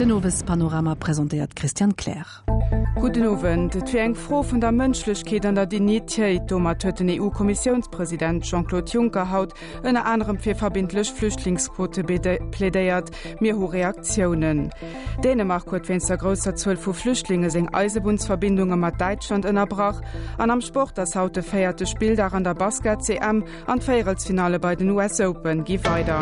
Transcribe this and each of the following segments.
Den Owes Panorama präsentiert Christian Clair. Gudenowen, et fir eng froh vun der Mënschlechkeet an der Dinitéit dommer huet den EU-Kommissionspräsident Jean-Claude Juncker haut ënne anderem fir verbindlech Flüchtlingsquote plädeiert mir ho Reaktionen. Dänemark huet wenns der grosser Zuuel vu Flüchtlinge seg Eisebundsverbindunge mat Deitschland ënnerbrach, an am Sport das haute feierte Spiel an der Basket CM an d'Féiertsfinale bei den US Open gi weiter.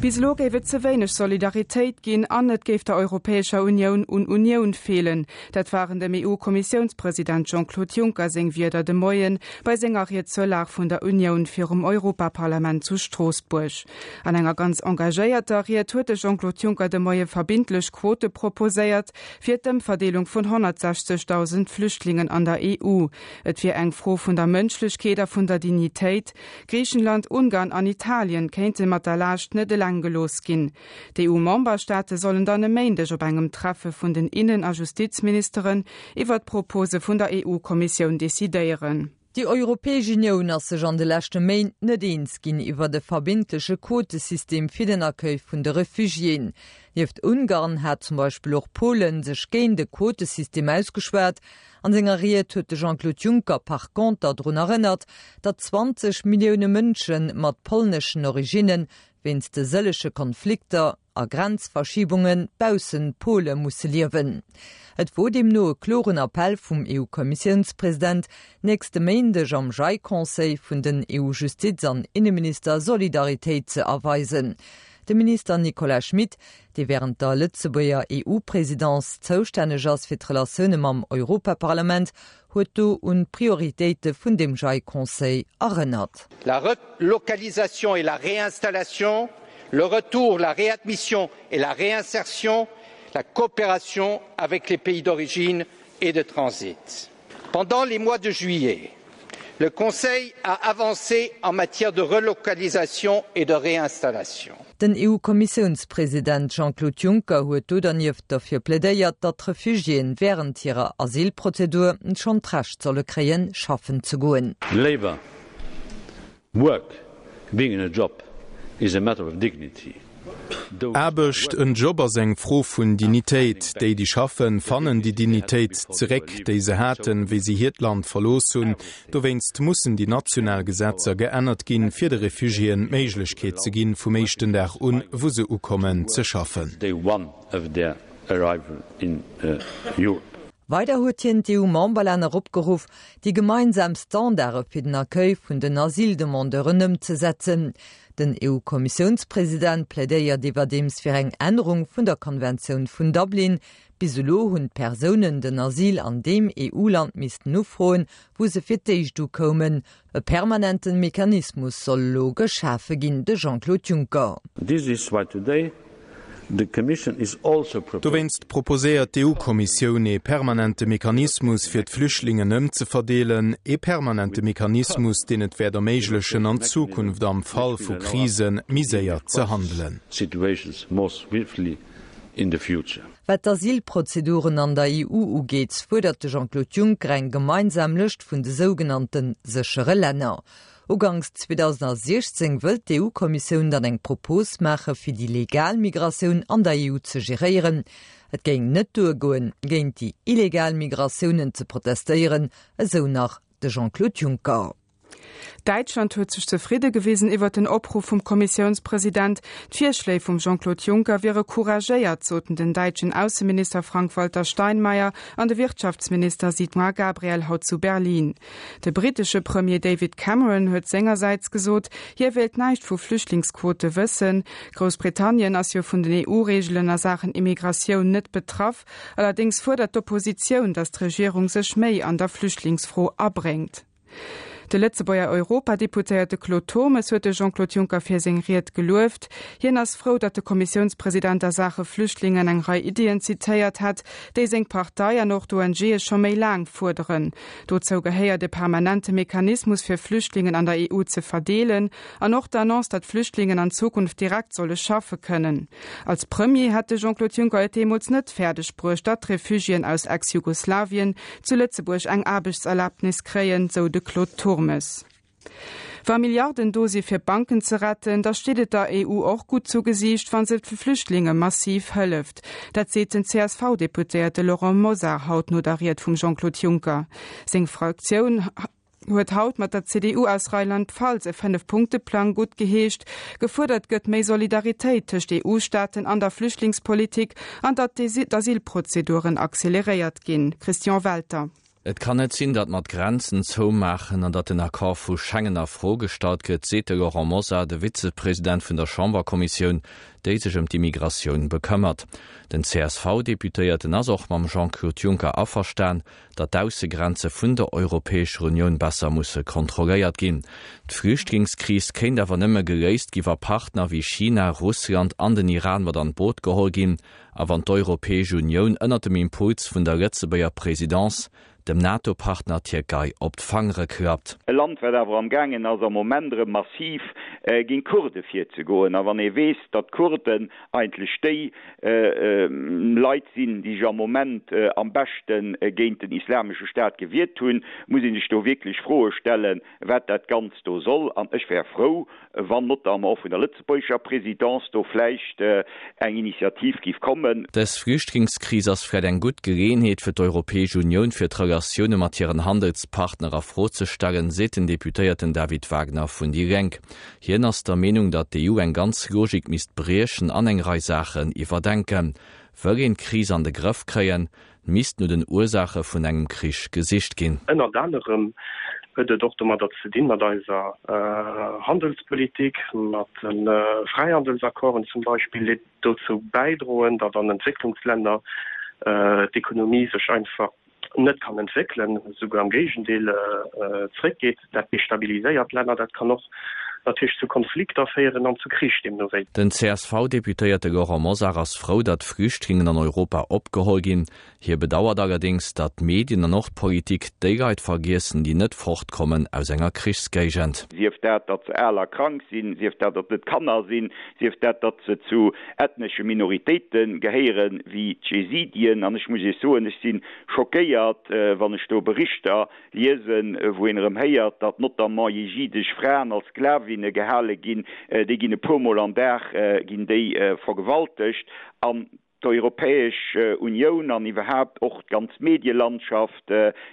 Bis lo iwt ze wéinech Solidaritéit ginn anet géif der Europäesscher Union un Union fehlen. Dat waren dem EU-Kommissionspräsident Jean-Claude Juncker seng wieder de Moien bei Sängeriert Zollach vun der Union fir um Europaparlament zu Straßburg. An enger ganz engagéierter Riet huete Jean-Claude Juncker de Moie verbindlech Quote proposéiert fir dem Verdelung vun 160.000 Flüchtlingen an der EU. Et fir eng froh vun der Mënschlechkeder vun der Dignitéit, Griechenland, Ungarn an Italien kente mat der lacht de angelos gin. Die EU-Mmbastaate sollen dann méindech op engem Treffe vun den Innen- a Justizministerin iwwer Propose vun der EU-Kommission desideieren. Die Europäesche Union as se an de lächte Main netdieens ginn iwwer de verbindlesche Quotesystem fir den Erkeuf vun de Refugien. Jeft Ungarn hat zum Beispiel auch Polen sech géint de Quotesystem ausgeschwert, an sengeriert huet Jean-Claude Juncker par Konter run erinnert, dat 20 Millioune Mënschen mat polneschen Originen wenns de sëllesche Konflikter a Grenzverschiebungen bbausen Pole musssse liewen. Et wo dem noe kloren Appell vum EU-Kommissionspräsident nächste Mainde am Jaikonseil vun den EU-Justiz an Innenminister Solidaritéit ze erweisen. De Minister Nicola Schmidt, de während der Lützebuer EU-Präsidentz zoustänneg ass fir Relationune am Europaparlament huet du un Prioritéite vun dem Jaikonseil erënnert. La relocalisation et la réinstallation, le retour, la réadmission et la réinsertion, la coopération avec les pays d'origine et de transit. Pendant les mois de juillet, le Conseil a avancé en matière de relocalisation et de réinstallation. Den EU-Kommissionspräsident Jean-Claude Juncker huet dodaniwt dafir plädeiert, dat Refugien wären ihrer Asylprozedur schon tracht solle kreien schaffen zu goen. Labour work being in a job is a matter of dignity Erbecht en Jobber seng froh vun Dinitéit, déi die schaffen fannen die Dinitéit zereck déi se häten, wie sie Hiland verlos hun, do west mussssen die Nationalgesetzer geënnert ginn fir de Refugien méiglechkeet ze ginn vum méigchten der un wo se ukommen ze schaffen. Weiter huetien die EU-Mambaländer opgeruf, die gemeinsam Standarde fir den Erkeu vun den Asildemandeurenëm ze setzen. Den EU-Kommissionspräsident plädeier dewer dems fir eng Änderung vun der Konvention vun Dublin, bisolo hunn Personen den Asyl an dem EU-Land mist nufroen, wo se firteich du kommen. E permanenten Mechanismus soll lo geschafe ginn de Jean-Claude Juncker. This is why today Du winst proposéiert d'EU-Kommissionioun e permanente Mechanismus fir d' Flüchtlingen ëm ze verdeelen, e permanente Mechanismus, den et wär der méiglechen an Zukunft am Fall vu Krisen miséier ze handelen. Wet Asylprozeduren an der EU ugeet, fuderte Jean-Claude Juncker eng gemeinsam Lëcht vun de sogenannten Sechere Länner. Ogangs 2016 wëlt d' EU-Kommissionun dann eng Proposmacher fir die Legalmigrationun an der EU ze gerieren. Et géng net goen géint die illegal Migrationioen ze protestieren, eso nach de Jean-Claude Juncker. Deutschland huet sich zufriede gewesen iwwer den Opruf vom Kommissionspräsident Tierschlä vom Jean-Claude Juncker wäre couragegéiert zoten den deutschen Außenminister Frank-Walter Steinmeier an der Wirtschaftsminister Sigmar Gabriel haut zu Berlin. Der britische Premier David Cameron huet sengerseits gesot, hier wählt neicht vu Flüchtlingsquote wëssen, Großbritannien as jo vun den EU-Regeln er Sachen Immigration net betraff, allerdings fordert d'Opposition, dass d Regierung se schmei an der Flüchtlingsfroh abbringt. De letze beier Europadeputéierte Klotomes huete Jean-Claude Juncker fir seiert geluft, hien ass froh, dat de Kommissionspräsident der Sache Flüchtlingen eng Rei Ideen zitéiert hat, déi seng Parteiier noch d'ONG schon méi lang fuderen. Do zou gehéier de permanente Mechanismus fir Flüchtlingen an der EU ze verdeelen, an noch d'annonce dat Flüchtlingen an Zukunft direkt solle schaffe können. Als Premier hatte Jean-Claude Juncker Demos net Pferderdespruch dat Refugien aus Ex-Jugoslawien zu Lützeburg eng Abichtserlaubnis kreien, so de Klotor Turmes. War Milliardendosi fir Banken ze retten, da stedet der EU auch gut zugesicht, wann se für Flüchtlinge massiv hëlleft. Dat se den CSV-Deputierte Laurent Moser haut notariert vum Jean-Claude Juncker. Seng Fraktion huet haut mat der CDU aus Rheinland Pfalz e fünf Punkteplan gut geheescht, gefordert gëtt méi Solidarität tech die EU-Staaten an der Flüchtlingspolitik an dat Asylprozeduren acceleriert gin. Christian Walter. Et kann net sinn, dat mat Grenzen zo machen an dat den Akkor vu Schengener frohgestalt gët se Laurent Moser de Vizepräsident vun der Chamberkommission dé sech um die Migration bekëmmert. Den CSV deputéiert den asoch mam Jean-Claude Juncker afferstan, dat d'use Grenze vun der Europäesche Union besser musssse kontroléiert ginn. D'Flüchtlingskris kenint awer nëmme gereist giwer Partner wie China, Russland an den Iran wat an Boot gehol ginn, a an d'Europäesche Union ënnert dem Impuls vun der Letzebeier Präsidentz, dem NATO-Partner Tierkei op d'Fangre köpt. E Land wär awer am gangen ass am momentre massiv äh, ginn Kurde fir ze goen, a wann e wees, dat Kurden einintle stei äh, äh, Leiit sinn, die ja moment äh, am bestenchten äh, géint den islamsche Staat gewirrt hunn, muss ich do wirklich frohe stellen, wat dat ganz do soll an ech wär froh, wann not am auf vun der Lützebächer Präsidentz do fleicht äh, eng Initiativ gif kommen. Des Flüchtlingskrisers fir en gut Gereenheet fir d'Europäesche Union fir Trger Relationioune matieren Handelspartnerer frozestellen seten Deputéierten David Wagner vun die Renk. Hien ass der Menung, dat de EU eng ganz logik mist breeschen Anhängreisachen iwwerdenken, wëgin Kris an de Grëff kreien, mist nu den Ursache vun engem Krisch gesicht gin. Ennner anderem huet doch mat dat ze dien mat deiser äh, Handelspolitik mat den äh, Freihandelsakkoren zum Beispiel dazu beidrohen, dat an Entwicklungsländer äh, d'konomie sech einfach net kann entwickeln sogar am Gegendeel äh, zurück geht dat destabiliséiert Länder dat kann noch natürlich zu Konfliktaffären an zu Kricht im Novel. Den CSV deputierte Gora Mosar als Frau dat Flüchtlingen an Europa opgeholgin, hier bedauert allerdings, dat Medien an Nordpolitik Daylight vergessen, die net fortkommen aus enger Krichsgegent. Sief dat dat ze Äler krank sinn, sief dat dat net Kanner sinn, sief dat dat ze zu ethnesche Minoritäten geheieren wie Chesidien an muss so sinn schockéiert äh, wann ich do Berichter lesen, wo enrem heiert, dat not am mai jidech Fraen als Klavi Slavine gehale ginn, déi ginne Pomol an Berg ginn déi vergewaltigt. An d'Europäesch äh, Union an iwwerhap och ganz Medienlandschaft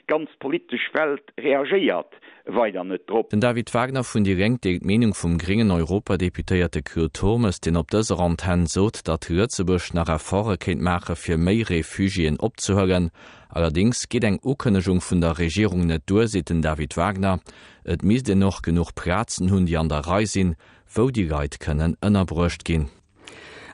ganz polisch Welt reagiert weiter net trop. Den David Wagner vun die Reng de Menung vum geringen Europadeputéierte Kur Thomas den op dëser Anten sot, dat Hürzebusch nach Erfore kind mache fir méi Refugien opzehhögen. Allerdings geht eng Ukennechung vun der Regierung net dursitten David Wagner, et mies den noch genug Prazen hunn die an der Reisinn, wo die Reit kënnen ënnerbrucht gin.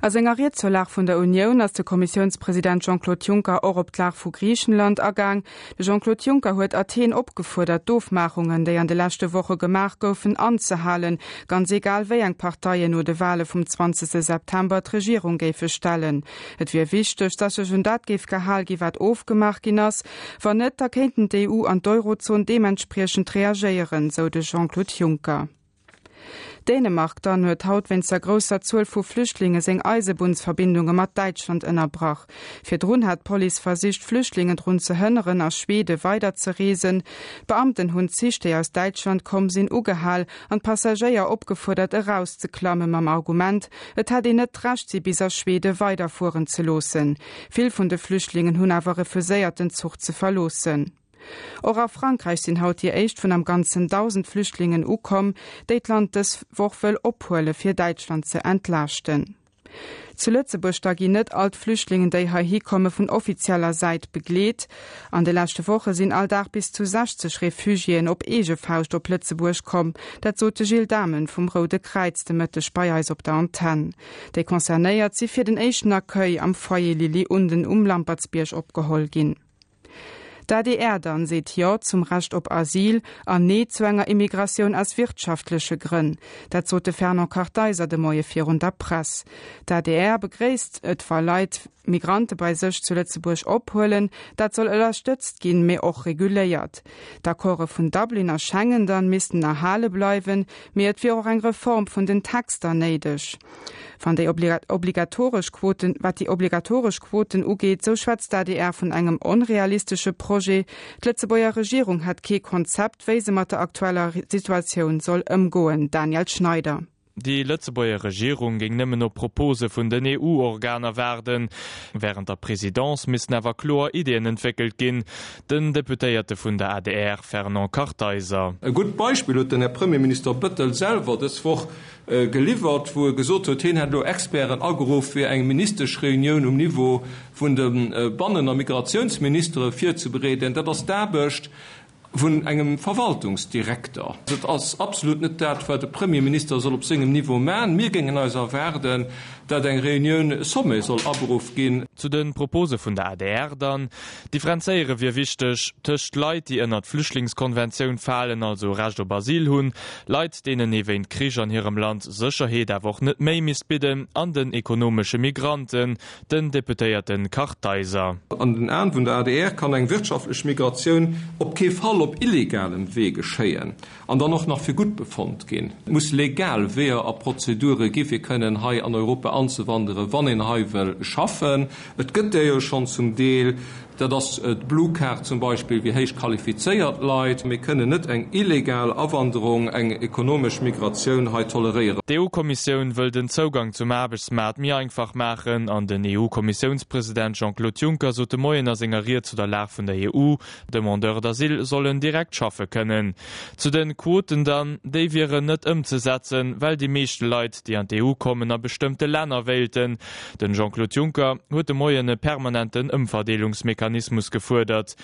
Als engeriert zur Lach von der Union als der Kommissionspräsident Jean-Claude Juncker auch op Lach vu Griechenland ergang. Jean-Claude Juncker huet Athen opgefordert Doofmachungen, die an de letzte Woche gemacht goufen anzuhalen, ganz egal wie eng Parteiien nur de Wahle vom 20. September d Regierung gefe stellen. Et wie wichtig, dass se hun dat gef gehall gi wat ofgemacht ginnners, war net erkennten DU an d'Eurozon dementsprechend reagieren, so de Jean-Claude Juncker. Dänemark dann huet haut wenn zer grosser Zuuel vu Flüchtlinge seng Eisebundsverbindunge mat Deutschland ënnerbrach. Fi Drun hat Poli versicht Flüchtlinge run ze hënneren aus Schwede weiter ze resen. Beamten hunn zichte aus Deutschland kom sinn ugehall an Passagier opgefordert herauszuklammen am Argument, et hat de net tracht sie bis aus Schwede weiterfuen ze losen. Vill vun de Flüchtlingen hunn awer refuséierten Zug ze verlosen. Or a Frankreich sinn haut hier echt vun am ganzen 1000 Flüchtlingen ukom, Deitland des wochwell ophole fir Deutschland ze entlarchten. Zuletze bestagi net alt Flüchtlingen déi ha hi komme vun offizieller Seit begleet. An de lachte woche sinn alldach bis zu 60 Refugien op ege fauscht op Plötzeburg kom, dat zo de Gil Damen vum Rode Kreiz de Mëtte Speieris op der Anten. Dei konzernéiert sie fir den Eichner Köi am Feuer Lili und den Umlampertsbiersch opgehol ginn. Da die Erdern seht ja zum racht op Asyl an nezwnger Immigration als wirtschaftliche Grinn, dat zote ferner Karteiser de moie 400 Press. Da die Er begräst et verleiht Migrante bei sech zu Lettzeburg opholen, dat soll ëler stëtzt gin mé och reguléiert. Da Chore vun Dubliner Schengen dann misisten nach Halle bleiwen, méet fir auch eng Reform vun den Taxter neidech. Van de obligatorisch Quoten wat die obligatorisch Quoten ugeet, so schwatzt da die Er vun engem unrealistische Pro Projekt. Die Letzebauer Regierung hat kein Konzept, sie mit der aktuellen Situation soll umgehen. Daniel Schneider. Die Lettzebauer Regierung ging nëmmen op Propose vun den EU-Organer werden, während der Präsidentz miss nawer chlor Ideenn entwickelt ginn, den Deputéierte vun der ADR Fernand Kartheiser. E gut Beispiel den Herr Premierminister Bëttel selber deswoch äh, geliefert, wo er gesot hin hat Experen ageruf fir eng ministersch Reunion um Niveau vun dem äh, Bannener Migrationsministere fir zu bereden, dat das derbecht. Da vun engem Verwaltungsdirektor. Dat ass absolut net dat war de Premierminister soll op segem Niveau Mä mir gingen als er werden dat eng Reunionun Somme soll Abruf gin Zu den Propose vun der ADR dann, die Fraéiere wie wichtech, töcht Leiit, die ënner Flüchtlingskonventionun fallen also racht do Basil hunn, Leiit denen iwwe en Krich an hirem Land Søcherheet awoch net méi missbiden an den ekonomsche Migranten, den deputéierten Karteiser. An den Ä vun der ADR kann eng wirtschaftlech Migrationun op Ke Fall op illegalem Wege geschéien, an dann noch nach fir gut befund gin. Muss legal wer a Prozedure gifir kënnen hai an Europa anzuwandere wann in Haiwel schaffen. Et gëtt ja schon zum Deel dat das et Blukar zum Beispiel wie heich qualifiziert leit, mir könne net eng illegal Abwanderung eng ekonomisch Migration he tolerieren. Die EU-Kommission will den Zugang zum Abbesmat mir einfach machen an den EU-Kommissionspräsident Jean-Claude Juncker so de Moien as zu der La von der EU, de Demandeur d'Asil sollen direkt schaffe können. Zu den Quoten dann de wiere net umzusetzen, weil die meeschte Leiit, die an die EU kommen a bestimmte Länder wählten. Den Jean-Claude Juncker huet de Moienne permanenten ëmverdelungsmechanismus Mechanismus gefordert.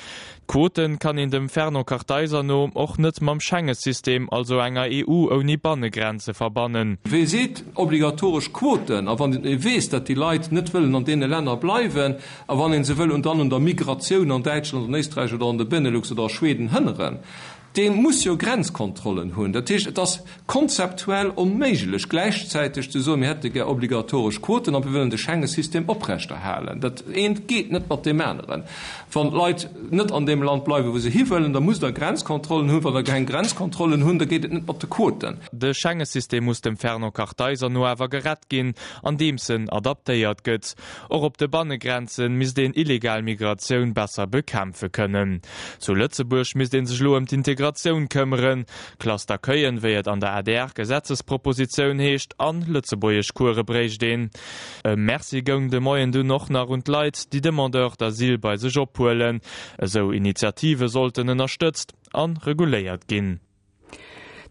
Quoten kann in dem Ferno Karteisernom och net mam Schengesystem also enger EU ou nie Bannegrenze verbannen. We se obligatorisch Quoten, a wann e wees, dat die Leiit net willen an dee Länder bleiwen, a wann en se will und dann an der Migration an Deutschland an Österreich oder an de Binnenlux oder Schweden hënneren den muss jo Grenzkontrollen hunn. Dat Tisch das konzeptuell onmeiglech gleichzeitig zu so hätte ge obligatorisch Quoten am bewilende Schengensystem oprechtter halen. Dat ent geht net wat de Männeren. Van Leiit net an dem Land bleiwe, wo se hiwellen, da muss der Grenzkontrollen hunn, der kein Grenzkontrollen hun, da geht net op de Quoten. De Schengensystem muss dem ferner Karteiser no ewer gerett gin, an demsinn adaptéiert gëtt, or op de Bannegrenzen mis den illegal Migrationun besser bekämpfe können. Zu Lützeburg mis den sech lo em Integration Integration këmmeren, Klaster Köien wéiet an der ADR Gesetzespropositionun heescht an Lützeboech Kurre breich den. E Merzigung de Moien du noch nach rund Leiit, die Demandeur d'Asil bei se Jopuelen, eso Initiative sollten ënnerstëtzt an reguléiert ginn.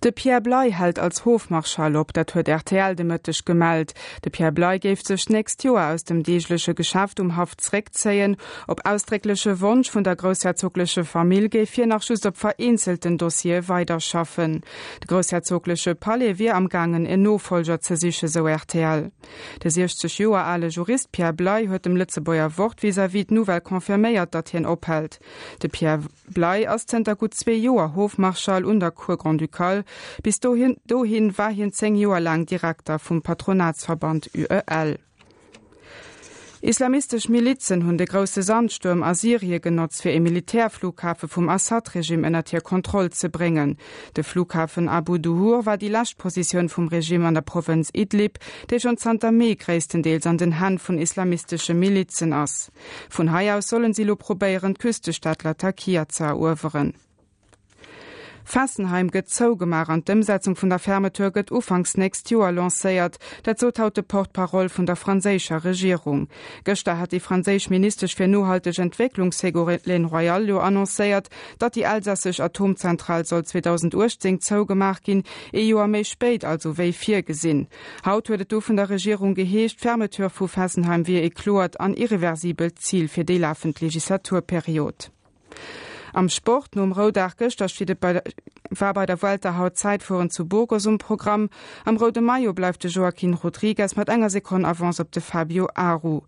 De Pierre Blei held als Hofmarschall op, dat huet RTL demëttech gemeld. De Pierre Blei géif sech näst Joer aus dem deeglesche Geschäft um Haftsreck zeien, op ausstrecklesche Wunsch vun der großherzoglesche Familie fir nach schüss op vereinzelten Dossier weiterschaffen. De großherzoglesche Palais wie am gangen en nofolger ze siche so RTL. De sechte Joer alle Jurist Pierre Blei huet dem Lützebäer Wort wie er wie nouvel konfirméiert dat hien ophelt. De Pierre Blei as Zter gut zwe Joer Hofmarschall und der Kurgrand Ducal bis dohin dohin war hin zeng Joer lang Direktor vum Patronatsverband UEL. Islamistisch Milizen hunn de grosse Sandsturm a Syrie genotzt fir e Militärflughafe vum Assad-Regime ennner Tier Kontroll ze bringen. De Flughafen Abu Duhur war die Lachtposition vum Regime an der Provinz Idlib, déi schon Santa Me gréisten Deels an den Hand vun islamistische Milizen ass. Vonn Hai aus sollen sie lo probéieren Küstestaatler Takia ze erurveren. Fassenheim gët zouugemar an Dëmsetzung vun der Fermetür gëtt ufangs näst Joer lacéiert, dat zo Portparoll vun der franzécher Regierung. Göster hat die franzésch ministerisch fir nohalteg Entwicklungssegolen Royalio annoncéiert, dat die alsassech Atomzentral soll 2010 zouugemach gin e Joer méi spéit also wéi fir gesinn. Haut huet du vun der Regierung geheescht Fermetür vu Fassenheim wie e klort an irreversibel Ziel fir de laffend Legislaturperiod Am Sport nom Rodachgech dat war bei der Walter Haut Zeit Zeitfuen zu Burgosum Programm. Am Rode Maio bleifte Joaquin Rodriguez mat enger Sekon avans op de Fabio Aru.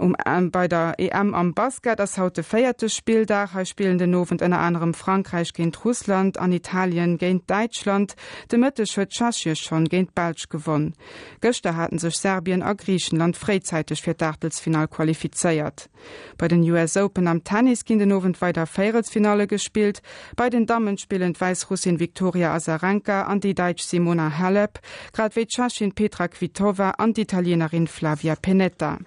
Um ähm, bei der EM am Basket das haute feierte Spieldach als spielende Nowen einer anderem Frankreich gehent Russland an Italien geint Deutschland de Mitte hue Chaschi schon geint Belsch gewonnen. Göchte hatten sich Serbien a Griechenland freizeitig fir Dachtelsfinal qualifiziert. Bei den US Open am Tennis ging den Nowen weiter Feiertsfinale gespielt, bei den Damen spielend Weißrussin Victoria Azarenka an die Deutsch Simona Halep, grad wie Chaschin Petra Kvitova an die Italienerin Flavia Penetta.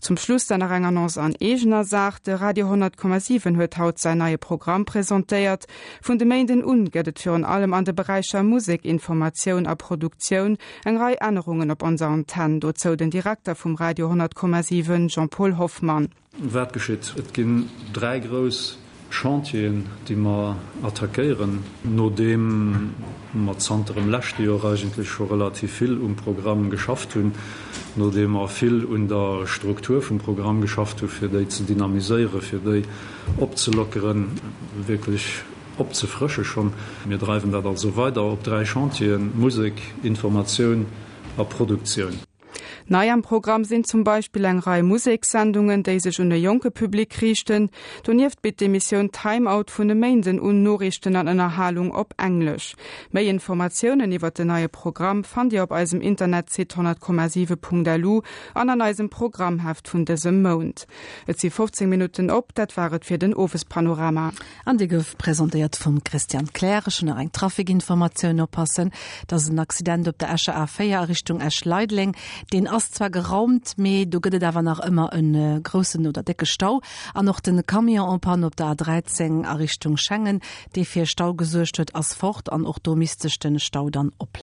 Zum Schluss seiner Annonce an Egener sagt, der Radio 10,7 huet haut sein neue Programm präsentiert. Von de Mainden ungett für an allem an de Bereicher Musik, Information a Produktion eng Rei Änderungen op unser Anten, dozo den Direktor vom Radio 10,7 Jean-Paul Hoffmann. Wer geschieht? Et gin drei groß Chantien, die man attackieren, no dem mat Lächte eigentlich schon relativ viel um Programm geschafft hun, no dem er viel un der Struktur vom Programm geschafft hun, fir déi zu dynamiseiere, fir de opzelockeren wirklich opzefrische schon. Wir treiben da so weiter op drei Chantien, Musik, Information Produktion. Nei am Programm sind zum Beispiel eng Reihe Musiksendungen, de sech hun Joke Publikum richchten, doniert bit de Mission Timeout vun de Mainsen un Norrichten an einer Halung op Englisch. Mei Informationen iwwer de neue Programm fand ihr op eisem Internet c10,7.lu an an eisem Programmhaft vun desem Mond. Et sie 15 Minuten op, dat waret fir den Ofes Panorama. An de präsentiert vum Christian Kläreschen eng Trafikinformationun oppassen, dats een Accident op der Äsche Aéier Richtung Erschleidling, den ass zwar geraumt me du gëtt dawer nach immer en äh, großen oder decke Stau. An noch den Kamion anpan op der 13 Errichtung schenngen de fir Stau gesuercht huet ass fort an och domistischen Stau dann op